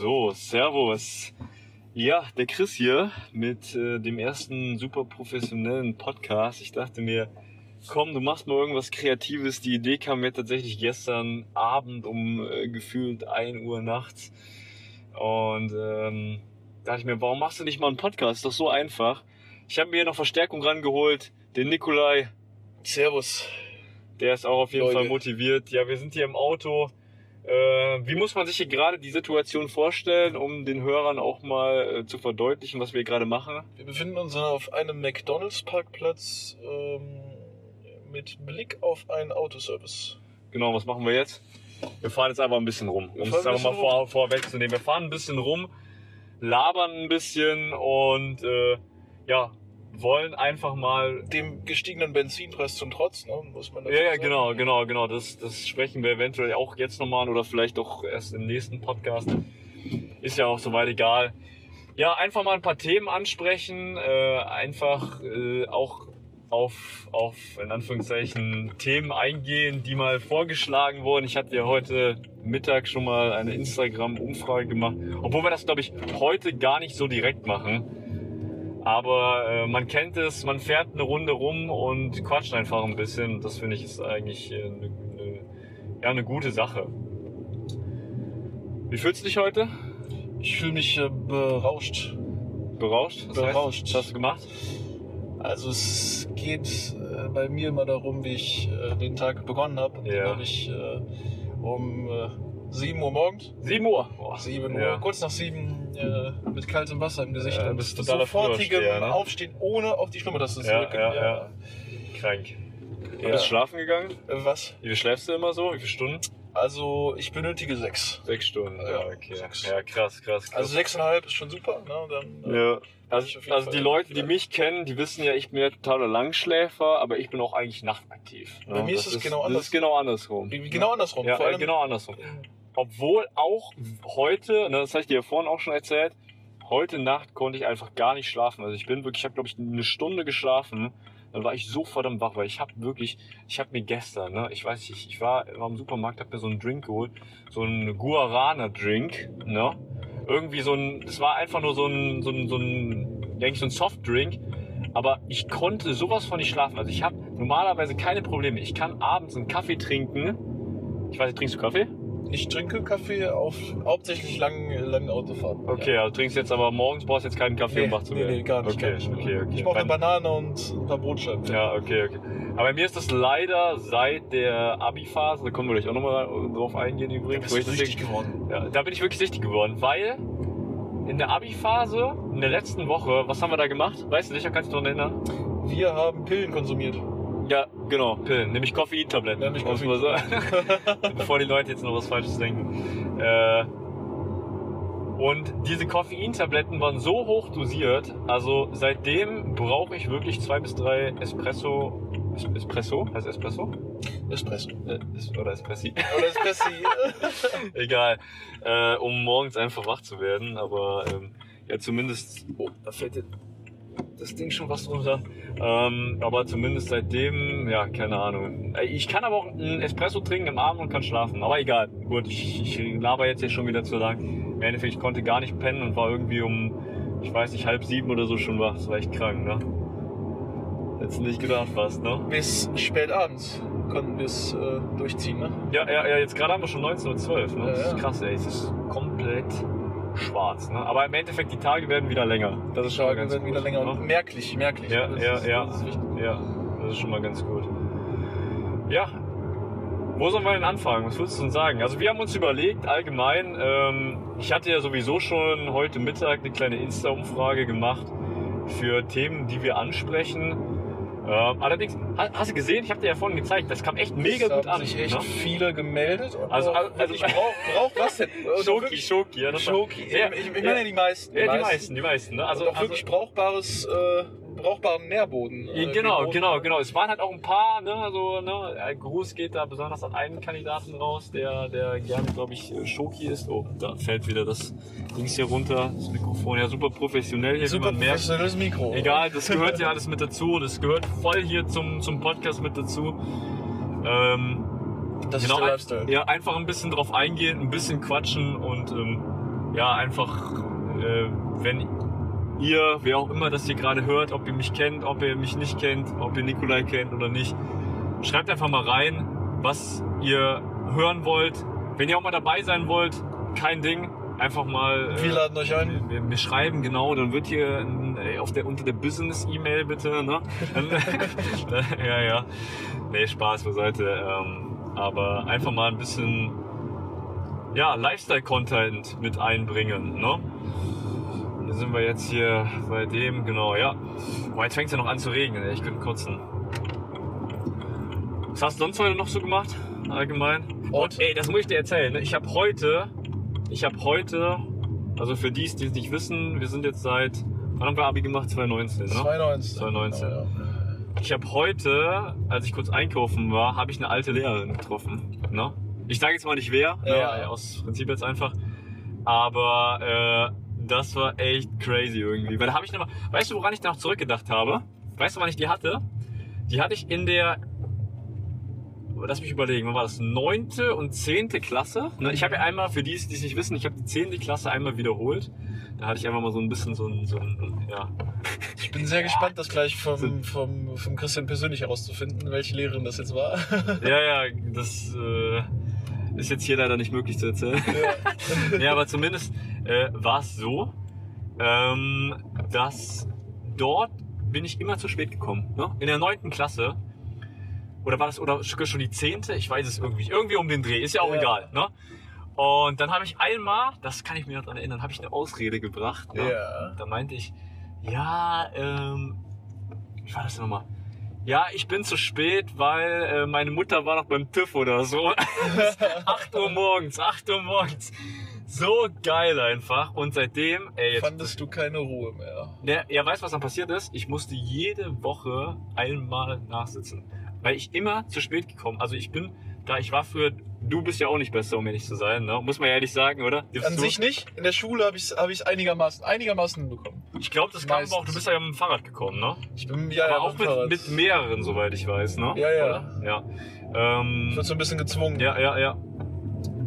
So, Servus. Ja, der Chris hier mit äh, dem ersten super professionellen Podcast. Ich dachte mir, komm, du machst mal irgendwas Kreatives. Die Idee kam mir tatsächlich gestern Abend um äh, gefühlt 1 Uhr nachts. Und ähm, dachte ich mir, warum machst du nicht mal einen Podcast? Ist doch so einfach. Ich habe mir hier noch Verstärkung rangeholt. Den Nikolai, Servus. der ist auch auf jeden Leute. Fall motiviert. Ja, wir sind hier im Auto. Äh, wie muss man sich hier gerade die Situation vorstellen, um den Hörern auch mal äh, zu verdeutlichen, was wir gerade machen? Wir befinden uns auf einem McDonalds-Parkplatz ähm, mit Blick auf einen Autoservice. Genau, was machen wir jetzt? Wir fahren jetzt einfach ein bisschen rum, um es ein einfach mal vor, vorwegzunehmen. Wir fahren ein bisschen rum, labern ein bisschen und äh, ja, wollen einfach mal Dem gestiegenen Benzinpreis zum Trotz, ne, muss man dazu Ja, ja, sagen. genau, genau, genau. Das, das sprechen wir eventuell auch jetzt nochmal an oder vielleicht auch erst im nächsten Podcast. Ist ja auch soweit egal. Ja, einfach mal ein paar Themen ansprechen, äh, einfach äh, auch auf, auf, in Anführungszeichen, Themen eingehen, die mal vorgeschlagen wurden. Ich hatte ja heute Mittag schon mal eine Instagram-Umfrage gemacht, obwohl wir das, glaube ich, heute gar nicht so direkt machen. Aber äh, man kennt es, man fährt eine Runde rum und quatscht einfach ein bisschen. Das finde ich ist eigentlich äh, eine, eine, ja, eine gute Sache. Wie fühlst du dich heute? Ich fühle mich äh, berauscht. Berauscht? Was Berauscht. Heißt, was hast du gemacht? Also es geht äh, bei mir immer darum, wie ich äh, den Tag begonnen habe. Ja. Den habe ich äh, um äh, 7 Uhr morgens, 7 Uhr. Boah. 7 Uhr, Ja. kurz nach 7 äh, mit kaltem Wasser im Gesicht Ja, und bist totaler sofortigem ne? Aufstehen, ohne auf die Schlummertaste zu Ja, drücken. ja, ja. Krank. Ja. Bist du schlafen gegangen? Äh, Was? Wie viel schläfst du immer so? Wie viele Stunden? Also ich benötige 6. Sechs Stunden. Ja, Ja, okay. sechs. Ja, krass, krass, krass. Also 6,5 ist schon super. Ne? Dann, äh, Ja. Also, also die Leute, die mich kennen, die wissen ja, ich bin ja totaler Langschläfer, aber ich bin auch eigentlich nachtaktiv. ne? Bei mir ist Das es genau Das anders. ist genau andersrum. Genau andersrum. Ja, Vor ja, allem- genau andersrum. Obwohl auch heute, ne, das habe ich dir vorhin auch schon erzählt, heute Nacht konnte ich einfach gar nicht schlafen. Also ich bin wirklich, ich habe glaube ich eine Stunde geschlafen. Dann war ich so verdammt wach, weil ich habe wirklich, ich habe mir gestern, ne, ich weiß nicht, ich war war im Supermarkt, habe mir so einen Drink geholt, so einen Guarana-Drink, ne, irgendwie so ein, das war einfach nur so ein, so ein, so ein, denke ich, so ein Softdrink, aber ich konnte sowas von nicht schlafen. Also ich habe normalerweise keine Probleme. Ich kann abends einen Kaffee trinken. Ich weiß nicht, trinkst du Kaffee? Ich trinke Kaffee auf hauptsächlich langen, langen Autofahrten. Okay, also trinkst jetzt aber morgens brauchst jetzt keinen Kaffee, Nee, um wach zu nee, werden. nee, gar nicht. Okay, gar nicht. okay, okay. Ich brauche eine Banane und ein paar Brotscheiben. Ja, okay, okay. Aber bei mir ist das leider seit der Abi-Phase, da können wir gleich auch nochmal drauf eingehen Da übrigens. bist wo du süchtig geworden. Ja, da bin ich wirklich süchtig geworden, weil in der Abi-Phase, in der letzten Woche, was haben wir da gemacht? Weißt du sicher, kannst du dich daran erinnern? Wir haben Pillen konsumiert. Ja, genau, Pillen, nämlich Koffeintabletten. Nämlich muss man sagen. Bevor die Leute jetzt noch was Falsches denken. Äh, und diese Koffeintabletten waren so hoch dosiert, also seitdem brauche ich wirklich zwei bis drei Espresso. Es- Espresso? Heißt Espresso? Espresso. Äh, oder Espressi? Oder Espressi. Egal. Äh, um morgens einfach wach zu werden. Aber ähm, ja, zumindest. Oh, da fällt jetzt das Ding schon was runter. Ähm, aber zumindest seitdem, ja, keine Ahnung. Äh, Ich kann aber auch einen Espresso trinken im Abend und kann schlafen. Aber egal. Gut, ich, ich laber jetzt hier schon wieder zu lang. Im Endeffekt, ich konnte gar nicht pennen und war irgendwie um, ich weiß nicht, halb sieben oder so schon wach. Das war echt krank, ne? Hättest nicht gedacht fast, ne? Bis spät abends konnten wir es äh, durchziehen. Ne? Ja, ja, ja, jetzt gerade haben wir schon 19.12 Uhr. Ne? Ja, Das ist krass, ey. Es ist komplett schwarz. Ne? Aber im Endeffekt, die Tage werden wieder länger. Das ist schon mal ganz werden gut. wieder länger ne? und merklich, merklich. Ja, Das ja, ist, ja. Das. Ja, das ist schon mal ganz gut. Ja, wo sollen wir denn anfangen? Was würdest du denn sagen? Also wir haben uns überlegt, allgemein, ähm, ich hatte ja sowieso schon heute Mittag eine kleine Insta-Umfrage gemacht für Themen, die wir ansprechen. Ähm, allerdings, ha- hast du gesehen, ich habe dir ja vorhin gezeigt, das kam echt mega Es gut an. sich echt ne? viele gemeldet. Und Also- auch also- wirklich, brauch, brauch was denn? Schoki, Schoki, ja, das war- Schoki. Ja, ich, ich meine die meisten. Ja, die meisten, die meisten. Ne? Also Also, wirklich brauchbares, äh, brauchbaren Nährboden. Äh, Genau, genau, genau. Es waren halt auch ein paar, ne, also, ne, ein Gruß geht da besonders an einen Kandidaten raus, der, der gerne, glaube ich, Schoki ist. Oh, da fällt wieder das Dings hier runter, das Mikrofon. Ja, super professionell hier, Super professionelles Mikro. Egal, das gehört ja alles mit dazu. Das gehört voll hier zum, zum Podcast mit dazu. Ähm, Das genau, ist der Lifestyle. ja, einfach ein bisschen drauf eingehen, ein bisschen quatschen und ähm, ja, einfach, äh, wenn ihr, wer auch immer das hier gerade hört, ob ihr mich kennt, ob ihr mich nicht kennt, ob ihr Nikolai kennt oder nicht, schreibt einfach mal rein, was ihr hören wollt. Wenn ihr auch mal dabei sein wollt, kein Ding. Einfach mal. Wir laden euch ein. Wir, wir schreiben, genau, dann wird hier äh, auf der, unter der Business-E-Mail bitte, ne? Ja, ja. Nee, Spaß beiseite. Ähm, aber einfach mal ein bisschen, ja, Lifestyle-Content mit einbringen, ne? Hier sind wir jetzt hier bei dem, genau, ja. Boah, jetzt fängt es ja noch an zu regnen, ey. ich könnte kotzen. Was hast du sonst heute noch so gemacht, allgemein? Und? Ey, das muss ich dir erzählen. ne? Ich habe heute, ich habe heute, also für die, die es nicht wissen, wir sind jetzt seit, wann haben wir Abi gemacht? 2019, ne? 2019. 2019. Ja, ja. Ich habe heute, als ich kurz einkaufen war, habe ich eine alte Lehrerin getroffen. Ne? Ich sage jetzt mal nicht wer, Ja. ne? aus Prinzip jetzt einfach. Aber äh, das war echt crazy irgendwie. Weil da habe ich noch mal, weißt du, woran ich da noch zurückgedacht habe? Weißt du, wann ich die hatte? Die hatte ich in der, lass mich überlegen, wann war das? Neunte und zehnte Klasse. Ne? Ich habe ja einmal, für die, die es nicht wissen, ich habe die zehnte Klasse einmal wiederholt. Da hatte ich einfach mal so ein bisschen so ein, so ein ja, Ich bin sehr gespannt, das gleich vom, vom, vom Christian persönlich herauszufinden, welche Lehrerin das jetzt war. Ja, ja, das äh, ist jetzt hier leider nicht möglich zu erzählen. ja, aber zumindest äh, war es so, ähm, dass dort bin ich immer zu spät gekommen. Ne? In der neunten Klasse. Oder war das oder schon die zehnte? Ich weiß es irgendwie. Irgendwie um den Dreh. Ist ja auch Ja. egal. Ne? Und dann habe ich einmal, das kann ich mir noch daran erinnern, habe ich eine Ausrede gebracht. Ne? Ja. Da meinte ich, ja, ähm, wie war das nochmal? Ja, ich bin zu spät, weil äh, meine Mutter war noch beim TÜV oder so. 8 Uhr morgens, 8 Uhr morgens. So geil einfach. Und seitdem, ey, jetzt. Fandest du keine Ruhe mehr. Der, ja, weißt du, was dann passiert ist? Ich musste jede Woche einmal nachsitzen. Weil ich immer zu spät gekommen. Also ich bin, da ich war früher, du bist ja auch nicht besser, um ehrlich zu sein, ne? Muss man ja ehrlich sagen, oder? Gibst An du? sich nicht. In der Schule habe ich es hab ich's einigermaßen, einigermaßen hinbekommen. Ich glaube, das kam auch, du bist ja mit dem Fahrrad gekommen, ne? Ich bin ja, aber ja auch mit Fahrrad. mit, mit mehreren, soweit ich weiß, ne? Ja, ja. Oder? Ja. Ähm, Ich wurde so ein bisschen gezwungen. ja, ja, ja.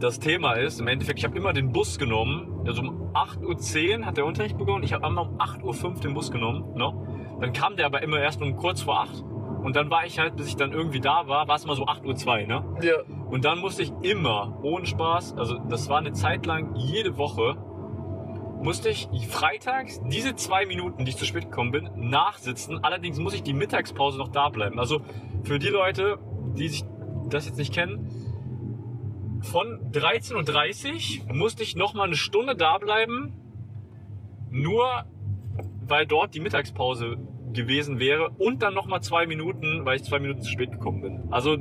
Das Thema ist, im Endeffekt, ich habe immer den Bus genommen. Also um 8.10 Uhr hat der Unterricht begonnen. Ich habe einmal um 8.05 Uhr den Bus genommen. Ne? Dann kam der aber immer erst um kurz vor 8. Und dann war ich halt, bis ich dann irgendwie da war, war es immer so 8.02 Uhr. Ne? Ja. Und dann musste ich immer, ohne Spaß, also das war eine Zeit lang, jede Woche, musste ich freitags diese zwei Minuten, die ich zu spät gekommen bin, nachsitzen. Allerdings muss ich die Mittagspause noch da bleiben. Also für die Leute, die sich das jetzt nicht kennen, von 13.30 Uhr musste ich noch mal eine Stunde da bleiben, nur weil dort die Mittagspause gewesen wäre und dann noch mal zwei Minuten, weil ich zwei Minuten zu spät gekommen bin. Also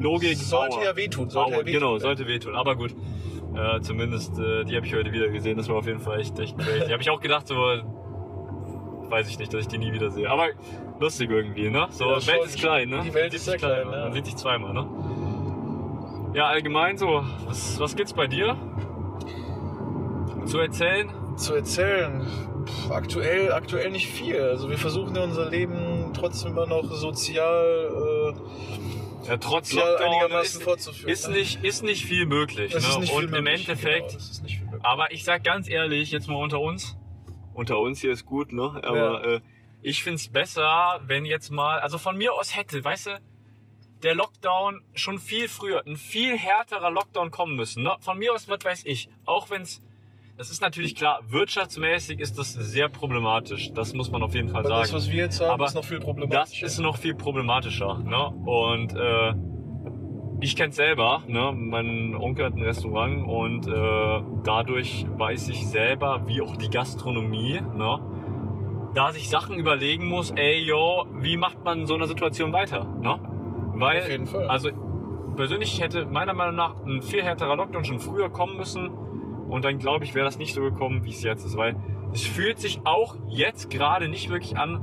Logik. Sollte Aua. ja wehtun. Sollte Aua, ja wehtun. genau, sollte wehtun. Aber gut. Äh, zumindest, äh, die habe ich heute wieder gesehen. Das war auf jeden Fall echt, echt crazy. habe ich auch gedacht, so, weiß ich nicht, dass ich die nie wieder sehe. Aber lustig irgendwie, ne? So, Ja, Welt ist klein, ne? Die Welt ist sehr klein, zweimal. ja. Man sieht sich zweimal, ne? Ja, allgemein so, was, was gibt's bei dir? Zu erzählen? Zu erzählen. Pff, aktuell, aktuell nicht viel. Also wir versuchen ja unser Leben trotzdem immer noch sozial, äh, Ja, trotz sozial Lockdown einigermaßen ist, fortzuführen. ist, nicht, ist nicht viel möglich. Ne? nicht Und viel im möglich. Endeffekt, Genau. Aber ich sag ganz ehrlich, jetzt mal unter uns. Unter uns hier ist gut, ne? Aber äh, ich find's besser, wenn jetzt mal, also von mir aus hätte, weißt du, der Lockdown schon viel früher, ein viel härterer Lockdown kommen müssen. Ne? Von mir aus, was weiß ich, auch wenn's, das ist natürlich klar, wirtschaftsmäßig ist das sehr problematisch. Das muss man auf jeden Fall Aber sagen. das, was wir jetzt haben, Aber ist noch viel Das problematischer. ist noch viel problematischer. Ne? Und äh, ich kenne selber. Ne? Mein Onkel hat ein Restaurant und äh, dadurch weiß ich selber, wie auch die Gastronomie, ne? da sich Sachen überlegen muss, ey, yo, wie macht man in so einer Situation weiter? Ne? Weil, Auf jeden Fall. also persönlich hätte meiner Meinung nach ein viel härterer Lockdown schon früher kommen müssen. Und dann glaube ich, wäre das nicht so gekommen, wie es jetzt ist. Weil es fühlt sich auch jetzt gerade nicht wirklich an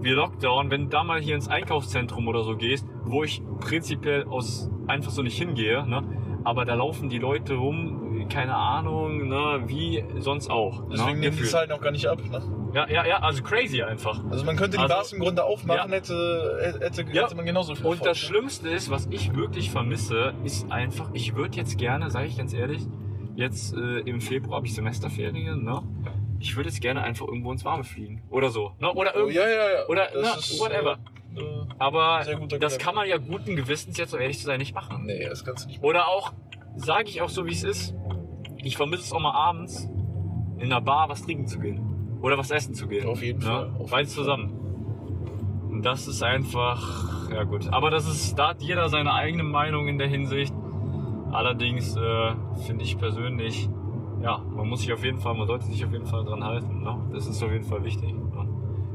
wie Lockdown, wenn du da mal hier ins Einkaufszentrum oder so gehst, wo ich prinzipiell aus einfach so nicht hingehe, ne? Aber da laufen die Leute rum, keine Ahnung, ne, wie sonst auch. Deswegen ne? nehmen die. Zahlen auch gar nicht ab. Ne? Ja, ja, ja, also crazy einfach. Also man könnte die Also- Bars im Grunde aufmachen, Ja. hätte, hätte, Ja. hätte man genauso viel Und Erfolg, das ne? Schlimmste ist, was ich wirklich vermisse, ist einfach, ich würde jetzt gerne, sage ich ganz ehrlich, jetzt äh, im Februar habe ich Semesterferien, ne? Ich würde jetzt gerne einfach irgendwo ins Warme fliegen. Oder so. Ne? Oder Oh, irgendwie. ja, ja, ja. Oder na, ist, whatever. Äh, äh, Aber das kann man ja guten Gewissens jetzt, um ehrlich zu sein, nicht machen. nee, das kannst du nicht Oder auch, sage ich auch so, wie es ist, ich vermisse es auch mal abends in einer Bar was trinken zu gehen. Oder was essen zu gehen. Auf jeden? Fall, auf Beides zusammen. Und das ist einfach, ja gut. Aber das ist, da hat jeder seine eigene Meinung in der Hinsicht. Allerdings äh, finde ich persönlich, ja, man muss sich auf jeden Fall, man sollte sich auf jeden Fall dran halten. Ne? Das ist auf jeden Fall wichtig. Ne?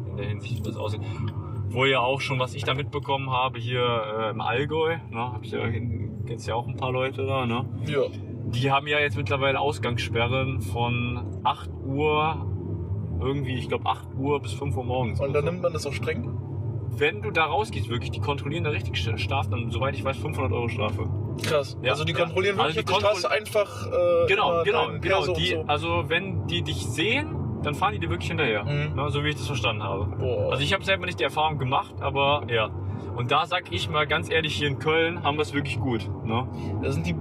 In der Hinsicht, wie das aussieht. Wo ja auch schon, was ich da mitbekommen habe, hier äh, im Allgäu, ne, hab ich ja, jetzt ja auch ein paar Leute da, ne? Ja. Die haben ja jetzt mittlerweile Ausgangssperren von 8 Uhr, irgendwie, ich glaube 8 Uhr bis 5 Uhr morgens. Und dann nimmt man das auch streng. Wenn du da rausgehst, wirklich, die kontrollieren da richtig Straf, dann, soweit ich weiß, 500 Euro Strafe. Krass. Ja, also die ja. kontrollieren Also wirklich die auf der Straße einfach. Äh, Genau, genau, genau. Die, so. Also wenn die dich sehen, dann fahren die dir wirklich hinterher. Mhm. Ne, so wie ich das verstanden habe. Boah. Also ich habe selber nicht die Erfahrung gemacht, aber ja. Und da sag ich mal ganz ehrlich, hier in Köln haben wir es wirklich gut. Ne? da sind die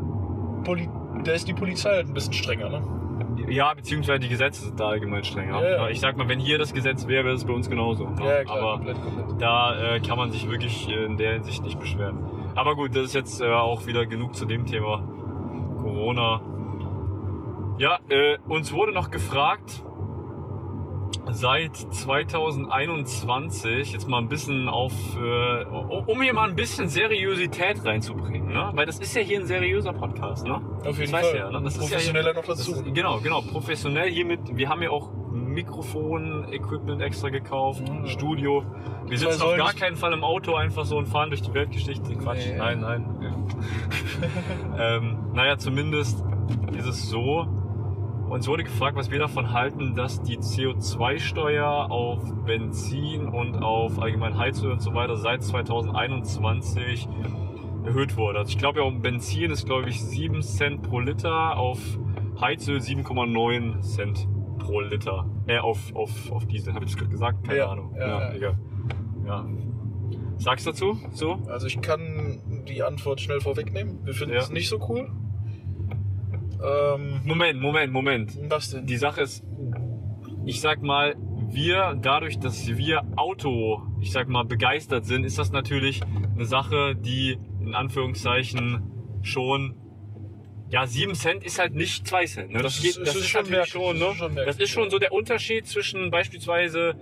Poli da ist die Polizei halt ein bisschen strenger, ne? Ja, beziehungsweise die Gesetze sind da allgemein strenger. Ja, ja. Ich sag mal, wenn hier das Gesetz wäre, wäre es bei uns genauso. Ja, klar, aber komplett, komplett. da äh, kann man sich wirklich äh, in der Hinsicht nicht beschweren. Aber gut, das ist jetzt äh, auch wieder genug zu dem Thema Corona. Ja, äh, uns wurde noch gefragt, seit 2021 jetzt mal ein bisschen auf, äh, um hier mal ein bisschen Seriosität reinzubringen, ne? weil das ist ja hier ein seriöser Podcast, ne? Auf jeden das Fall. ja, ne? Das ist ja Professioneller noch dazu. ist, genau, genau, professionell hiermit. Wir haben ja auch Mikrofon-Equipment extra gekauft, Mhm. Studio. Wir sitzen auf gar keinen Fall im Auto einfach so und fahren durch die Weltgeschichte. Quatsch, Nee. nein, nein. ähm, naja, zumindest ist es so. Uns wurde gefragt, was wir davon halten, dass die CO2-Steuer auf Benzin und auf allgemein Heizöl und so weiter seit 2021 erhöht wurde. Also ich glaube ja, um Benzin ist glaube ich 7 Cent pro Liter, auf Heizöl 7,9 Cent pro Liter. Äh, auf, auf, auf Diesel, habe ich das gerade gesagt? Keine Ja, Ahnung. ja, ja. egal. Ja. Sagst du dazu? So? Also ich kann die Antwort schnell vorwegnehmen. Wir finden es nicht so cool. Ähm, Moment, Moment, Moment. was denn? Die Sache ist, ich sag mal, wir, dadurch, dass wir Auto, ich sag mal, begeistert sind, ist das natürlich eine Sache, die in Anführungszeichen schon, ja, 7 Cent ist halt nicht 2 Cent. Ne? Das, Das geht, ist- das ist, ist schon merklich, schon, ne? ist schon Das ist schon so der Unterschied zwischen beispielsweise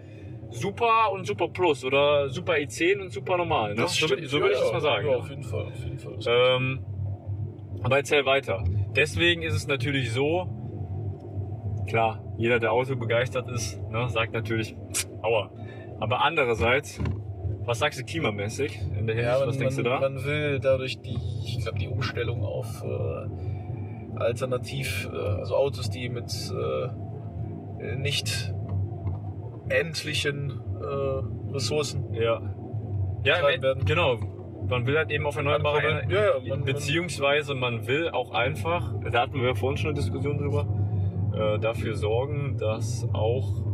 Super und Super Plus oder Super E10 und Super Normal. Ne? so würde so ja, würd ich ja, das mal sagen. Ja, auf jeden Fall, auf jeden Fall. Ähm, aber erzähl weiter. Deswegen ist es natürlich so, klar, jeder, der Auto begeistert ist, ne, sagt natürlich, aua. Aber andererseits, was sagst du klimamäßig in der Hinsicht? ja, man, was denkst man, du da? man will dadurch die, ich glaube, die Umstellung auf äh, alternativ, äh, also Autos, die mit äh, nicht endlichen äh, Ressourcen ja. Ja, im- werden. genau. Man will halt eben auf erneuerbare. Energie. Ja, ja, man- Beziehungsweise man will auch einfach, da hatten wir ja vorhin schon eine Diskussion drüber, äh, dafür sorgen, dass auch,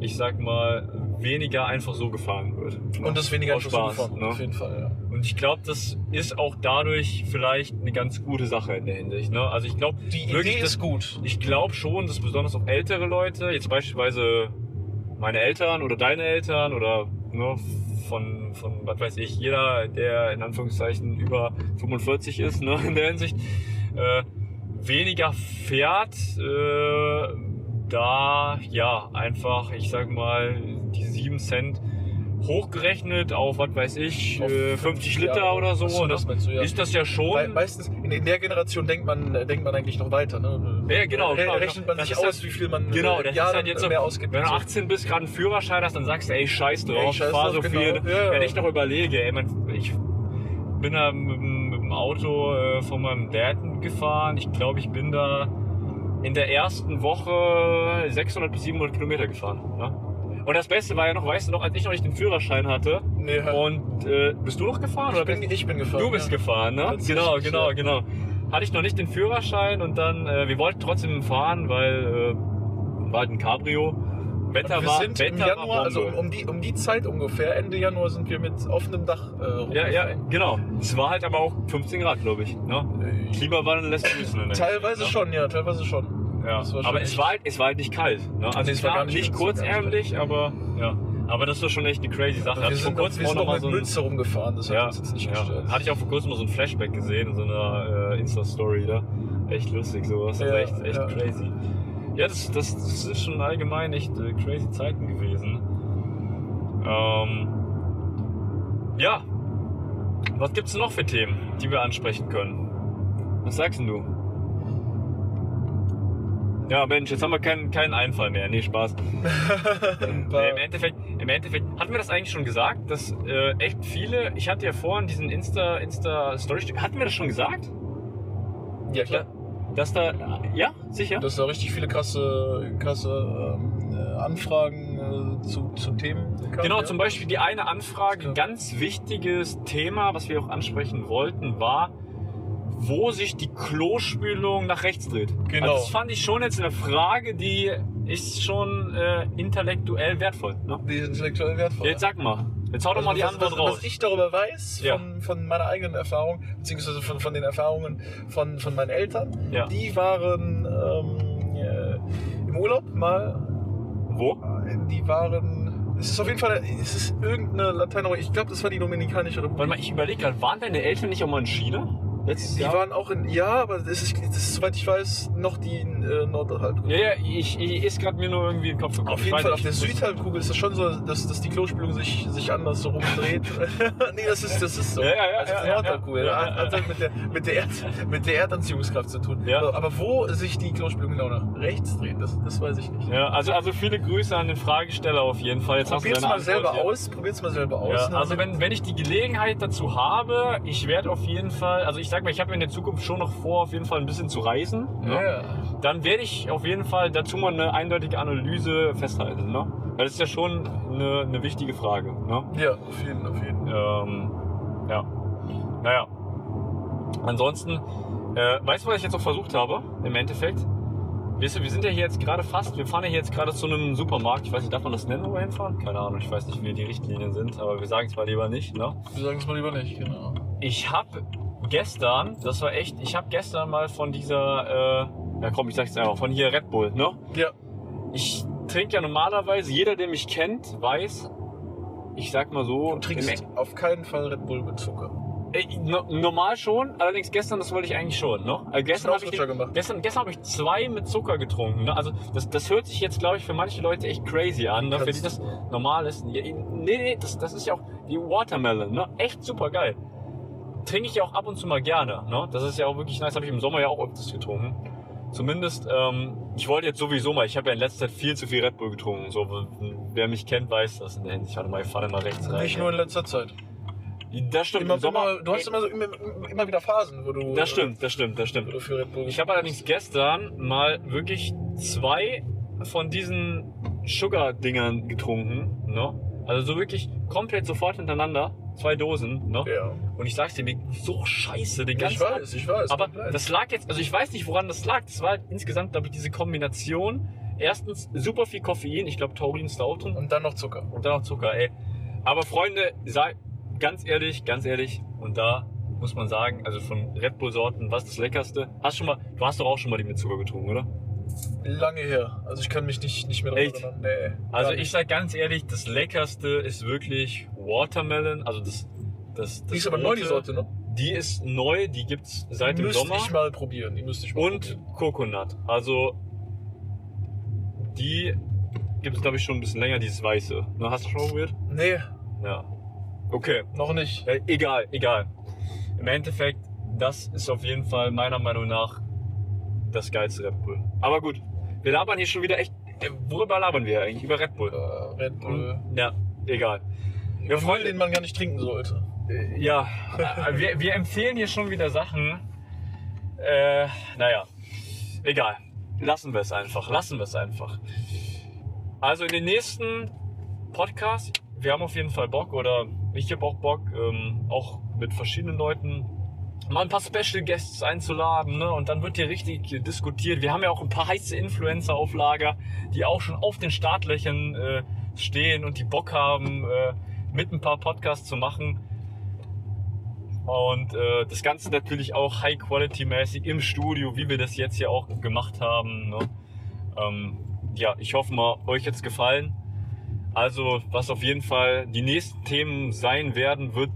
ich sag mal, weniger einfach so gefahren wird. und das weniger einfach so Spaß, gefahren, ne? auf jeden Fall, ja. Und ich glaube, das ist auch dadurch vielleicht eine ganz gute Sache in der Hinsicht. Ne? Also ich glaube, Die Wirklich, Idee das- ist gut. ich glaube schon, dass besonders auch ältere Leute, jetzt beispielsweise meine Eltern oder deine Eltern oder ne, von, von, was weiß ich, jeder, der in Anführungszeichen über 45 ist, ne, in der Hinsicht, äh, weniger fährt, äh, da ja einfach, ich sag mal, die 7 Cent hochgerechnet auf, was weiß ich, Auf äh, 50 Liter Jahre. oder so, Ach so, ne, das meinst du, ja. ist das ja schon. Weil meistens in, der Generation denkt man, denkt man eigentlich noch weiter. Ne? Ja, genau, Re rechnet man das sich ist aus, halt- wie viel man Genau, äh, das ist Jahren halt jetzt mehr ausgibt. Wenn du und so. 18 bist, gerade einen Führerschein hast, dann sagst du, ey, scheiß drauf, Ey, scheiß fahr drauf, so genau. viel. Ja. Wenn ich noch überlege, ey, man, ich bin da mit, dem- mit dem Auto äh, von meinem Dad gefahren. Ich glaube, ich bin da in der ersten Woche 600 bis 700 Kilometer gefahren. Ne? Und das Beste war ja noch, weißt du noch, als ich noch nicht den Führerschein hatte Nee, halt. und äh, bist du noch gefahren? ich, oder bin, ich bin gefahren. Du bist ja. gefahren, ne? Tatsächlich, Genau, genau, ja. genau. Hatte ich noch nicht den Führerschein und dann, äh, wir wollten trotzdem fahren, weil äh, war halt ein Cabrio Wetter wir war, sind Wetter im Januar, also um die, um die Zeit ungefähr, Ende Januar sind wir mit offenem Dach äh, Ja, ja, genau. Es war halt aber auch 15 Grad, glaube ich. Ne? Äh, Klimawandel lässt grüßen. Teilweise Hinsicht, schon, ja, teilweise schon. Ne? Ja. Aber es war, halt, es war halt nicht kalt. Ne? Also es es war war gar nicht- nicht es kurzärmlich, aber ja. Aber das war schon echt eine crazy Sache. wir ich vor sind, noch, kurzem wir auch sind noch mit so rumgefahren, das hat ja, uns jetzt nicht ja. gestört. Hatte ich auch vor kurzem mal so ein Flashback gesehen in so einer äh, Insta-Story da. Echt lustig sowas. Das Ja, ist echt, echt ja. crazy. Ja, das, das, das ist schon allgemein echt äh, crazy Zeiten gewesen. Ähm, ja. Was gibt's noch für Themen, die wir ansprechen können? Was sagst denn du? Ja, Mensch, jetzt haben wir keinen, keinen Einfall mehr. Nee, Spaß. Nee, Im Endeffekt, Im Endeffekt, hatten wir das eigentlich schon gesagt, dass äh, echt viele, ich hatte ja vorhin diesen Insta, Insta Story, hatten wir das schon gesagt? ja, klar. Dass da, ja, sicher? Dass da richtig viele krasse, krasse ähm, äh, Anfragen äh, zu, zu Themen kamen. Genau, ja. zum Beispiel die eine Anfrage, ganz wichtiges Thema, was wir auch ansprechen wollten, war, wo sich die Klospülung nach rechts dreht. Genau. Also das fand ich schon jetzt eine Frage, die ist schon äh, intellektuell wertvoll. Ne? Die sind intellektuell wertvoll. Jetzt sag mal, jetzt hau doch mal die was, Antwort was, raus. Was ich darüber weiß, Ja. von, von meiner eigenen Erfahrung, beziehungsweise von, von den Erfahrungen von, von meinen Eltern, Ja. die waren ähm, äh, im Urlaub mal, Wo? die waren, es ist auf jeden Fall, es ist irgendeine Lateinamerika, ich glaube, das war die Dominikanische Republik. Warte mal, ich überlege gerade, waren deine Eltern nicht auch mal in China? Letztes Die Jahr? waren auch in, ja, aber das ist, das ist soweit ich weiß, noch die äh, Nordhalbkugel. Ja, ja, ich, ich ist gerade mir nur irgendwie in den Kopf gekommen. Auf jeden Fall, auf der Südhalbkugel ist es schon so, dass, dass die Klospülung sich, sich anders so rumdreht. nee, das ist, das ist so. Ja, ja, ja, also ja, ja, Nordhalbkugel. ja, ja, Hat, halt mit der, mit, der Erd, mit der Erdanziehungskraft zu tun. Ja. Aber wo sich die Klospülung genau nach rechts dreht, das, das weiß ich nicht. Ja, also, also viele Grüße an den Fragesteller auf jeden Fall. Jetzt Probier's mal Antwort selber hier. aus. Probier's mal selber aus. Ne? also wenn, wenn ich die Gelegenheit dazu habe, ich werde auf jeden Fall, also ich sag mal, ich habe in der Zukunft schon noch vor, auf jeden Fall ein bisschen zu reisen. Ne? ja. Dann werde ich auf jeden Fall dazu mal eine eindeutige Analyse festhalten. Ne? Weil das ist ja schon eine, eine wichtige Frage. Ne? ja, auf jeden, jeden. Ähm, ja. Naja. Ansonsten, äh, weißt du, was ich jetzt auch versucht habe? Im Endeffekt. Weißt du, wir sind ja hier jetzt gerade fast, wir fahren ja hier jetzt gerade zu einem Supermarkt. Ich weiß nicht, darf man das nennen, wo wir hinfahren? Keine Ahnung, ich weiß nicht, wie die Richtlinien sind, aber wir sagen es mal lieber nicht. Ne? Wir sagen es mal lieber nicht, genau. Ich habe gestern, das war echt, ich habe gestern mal von dieser, äh, ja komm, ich sag's einfach, von hier Red Bull, ne? Ja, Ich trinke ja normalerweise, jeder, der mich kennt, weiß, ich sag mal so, du trinkst auf keinen Fall Red Bull mit Zucker. Äh, no, normal schon, allerdings gestern, das wollte ich eigentlich schon. Ne? Also gestern habe ich, gestern, gestern hab ich zwei mit Zucker getrunken. Ne? Also das, das hört sich jetzt, glaube ich, für manche Leute echt crazy an, ne? für die das normal ist. Nee, nee, das, das ist ja auch die Watermelon. Ne? Echt super geil. Trinke ich ja auch ab und zu mal gerne. Ne? Das ist ja auch wirklich nice, habe ich im Sommer ja auch öfters getrunken. Zumindest, ähm, ich wollte jetzt sowieso mal, ich habe ja in letzter Zeit viel zu viel Red Bull getrunken. So, wer mich kennt, weiß das in der Hinsicht. Warte mal, ich fahre mal rechts rein. Nicht nur in letzter Zeit. das stimmt, Immer, im Sommer. immer, du hast immer, so, immer, immer wieder Phasen, wo du. das stimmt, das stimmt, das stimmt. Ich habe allerdings gestern mal wirklich zwei von diesen Sugar-Dingern getrunken. Ne? Also so wirklich komplett sofort hintereinander. Zwei Dosen. Ne? Ja. Und ich sag's dir, so scheiße den Ich ganzen weiß, ich weiß. Aber das lag jetzt, also ich weiß nicht, woran das lag. Das war halt insgesamt, glaube ich, diese Kombination. Erstens super viel Koffein. Ich glaube, Taurin ist da auch drin. Und dann noch Zucker. Und dann noch Zucker, ey. Aber Freunde, sei ganz ehrlich, ganz ehrlich. Und da muss man sagen, also von Red Bull Sorten, was ist das leckerste? Hast schon mal, du hast doch auch schon mal die mit Zucker getrunken, oder? Lange her. Also ich kann mich nicht, nicht mehr Echt? erinnern. Nee. Also ich nicht. sag ganz ehrlich, das leckerste ist wirklich Watermelon, also das das, das Die ist aber neu, die. Sorte, ne? Die ist neu, die gibt's seit dem müsste Sommer. ich mal probieren. Die müsste ich mal und probieren. Coconut. Also die gibt's glaube ich schon ein bisschen länger, dieses weiße. Na, hast du schon probiert? Nee, Ja. Okay. noch nicht. Äh, egal, egal. Im Endeffekt, das ist auf jeden Fall meiner Meinung nach das geilste Red Bull. Aber gut, wir labern hier schon wieder echt. äh, Worüber labern wir eigentlich? Über Red Bull. Äh, Red Bull. Ja, egal. Ja, Obwohl, Freunde, den man gar nicht trinken sollte. äh, ja, äh, wir, wir empfehlen hier schon wieder Sachen. Äh, naja, egal. Lassen wir es einfach. Lassen wir es einfach. Also in den nächsten Podcast, wir haben auf jeden Fall Bock oder ich habe auch Bock, ähm, auch mit verschiedenen Leuten mal ein paar Special Guests einzuladen. Ne? Und dann wird hier richtig diskutiert. Wir haben ja auch ein paar heiße Influencer auf Lager, die auch schon auf den Startlöchern äh, stehen und die Bock haben, äh, mit ein paar Podcasts zu machen. Und äh, das Ganze natürlich auch High-Quality-mäßig im Studio, wie wir das jetzt hier auch gemacht haben. Ne? Ähm, ja, ich hoffe mal, euch jetzt gefallen. Also, was auf jeden Fall die nächsten Themen sein werden, wird.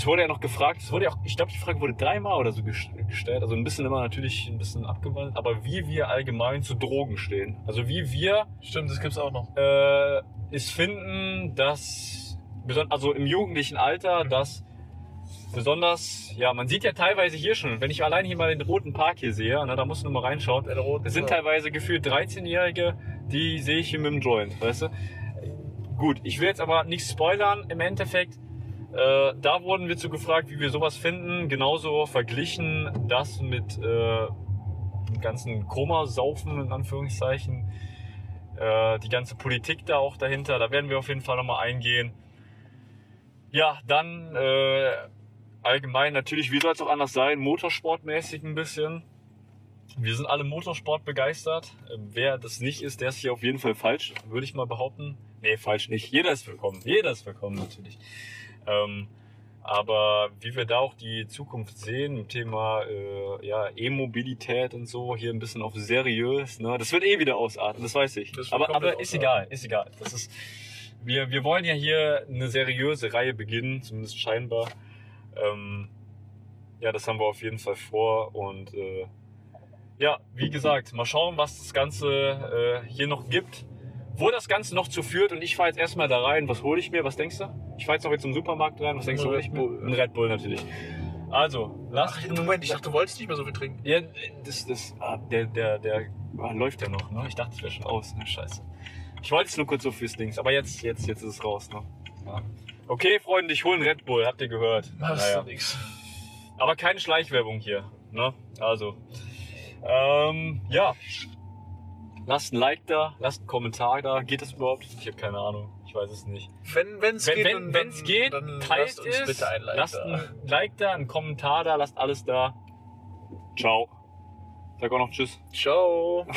Es wurde ja noch gefragt, es wurde ja auch, ich glaube, die Frage wurde dreimal oder so gestellt. Also ein bisschen immer natürlich ein bisschen abgewandelt, aber wie wir allgemein zu Drogen stehen. Also wie wir. Stimmt, das gibt's auch noch. Äh, es finden, dass also im jugendlichen Alter, dass besonders, ja, man sieht ja teilweise hier schon, wenn ich allein hier mal den roten Park hier sehe, ne, da musst du mal reinschauen, es sind teilweise gefühlt 13-Jährige, die sehe ich hier mit dem Joint, weißt du? Gut, ich will jetzt aber nicht spoilern, im Endeffekt, äh, da wurden wir zu gefragt, wie wir sowas finden, genauso verglichen das mit äh, dem ganzen Koma-Saufen, in Anführungszeichen, äh, die ganze Politik da auch dahinter, da werden wir auf jeden Fall nochmal eingehen. Ja, dann äh, allgemein natürlich, wie soll es auch anders sein, motorsportmäßig ein bisschen. Wir sind alle Motorsport begeistert. Wer das nicht ist, der ist hier auf jeden Fall falsch, würde ich mal behaupten. Nee, falsch nicht. Jeder ist willkommen. Jeder ist willkommen natürlich. Ähm, aber wie wir da auch die Zukunft sehen im Thema äh, ja, E-Mobilität und so, hier ein bisschen auf seriös, ne? das wird eh wieder ausarten, das weiß ich. Das aber aber ist egal, ist egal. Das ist, wir, wir wollen ja hier eine seriöse Reihe beginnen, zumindest scheinbar. Ähm, ja, das haben wir auf jeden Fall vor. Und äh, ja, wie gesagt, mal schauen, was das Ganze äh, hier noch gibt. Wo das Ganze noch zu führt. Und ich fahre jetzt erstmal da rein. Was hole ich mir? Was denkst du? Ich fahre jetzt noch jetzt zum Supermarkt rein. Was denkst du, ich mir? Ein Red Bull natürlich. Also, lass. Ach, Moment, ich dachte, du wolltest nicht mehr so viel trinken. Ja, das, das, ah, der, der, der ah, läuft ja noch, ne? Ich dachte, es wäre schon aus. Ne? Scheiße. Ich wollte es nur kurz so fürs Dings, aber jetzt, jetzt, jetzt ist es raus, ne? Ja. Okay, Freunde, ich hole einen Red Bull, habt ihr gehört? Machst naja. nix. Aber keine Schleichwerbung hier. Ne? Also, ähm, ja. Lasst ein Like da, lasst einen Kommentar da. Geht das überhaupt? Ich habe keine Ahnung. Ich weiß es nicht. Wenn es wenn, geht, wenn, dann, geht dann teilt es. Bitte ein like lasst da. ein Like da, einen Kommentar da, lasst alles da. Ciao. Sag auch noch Tschüss. Ciao.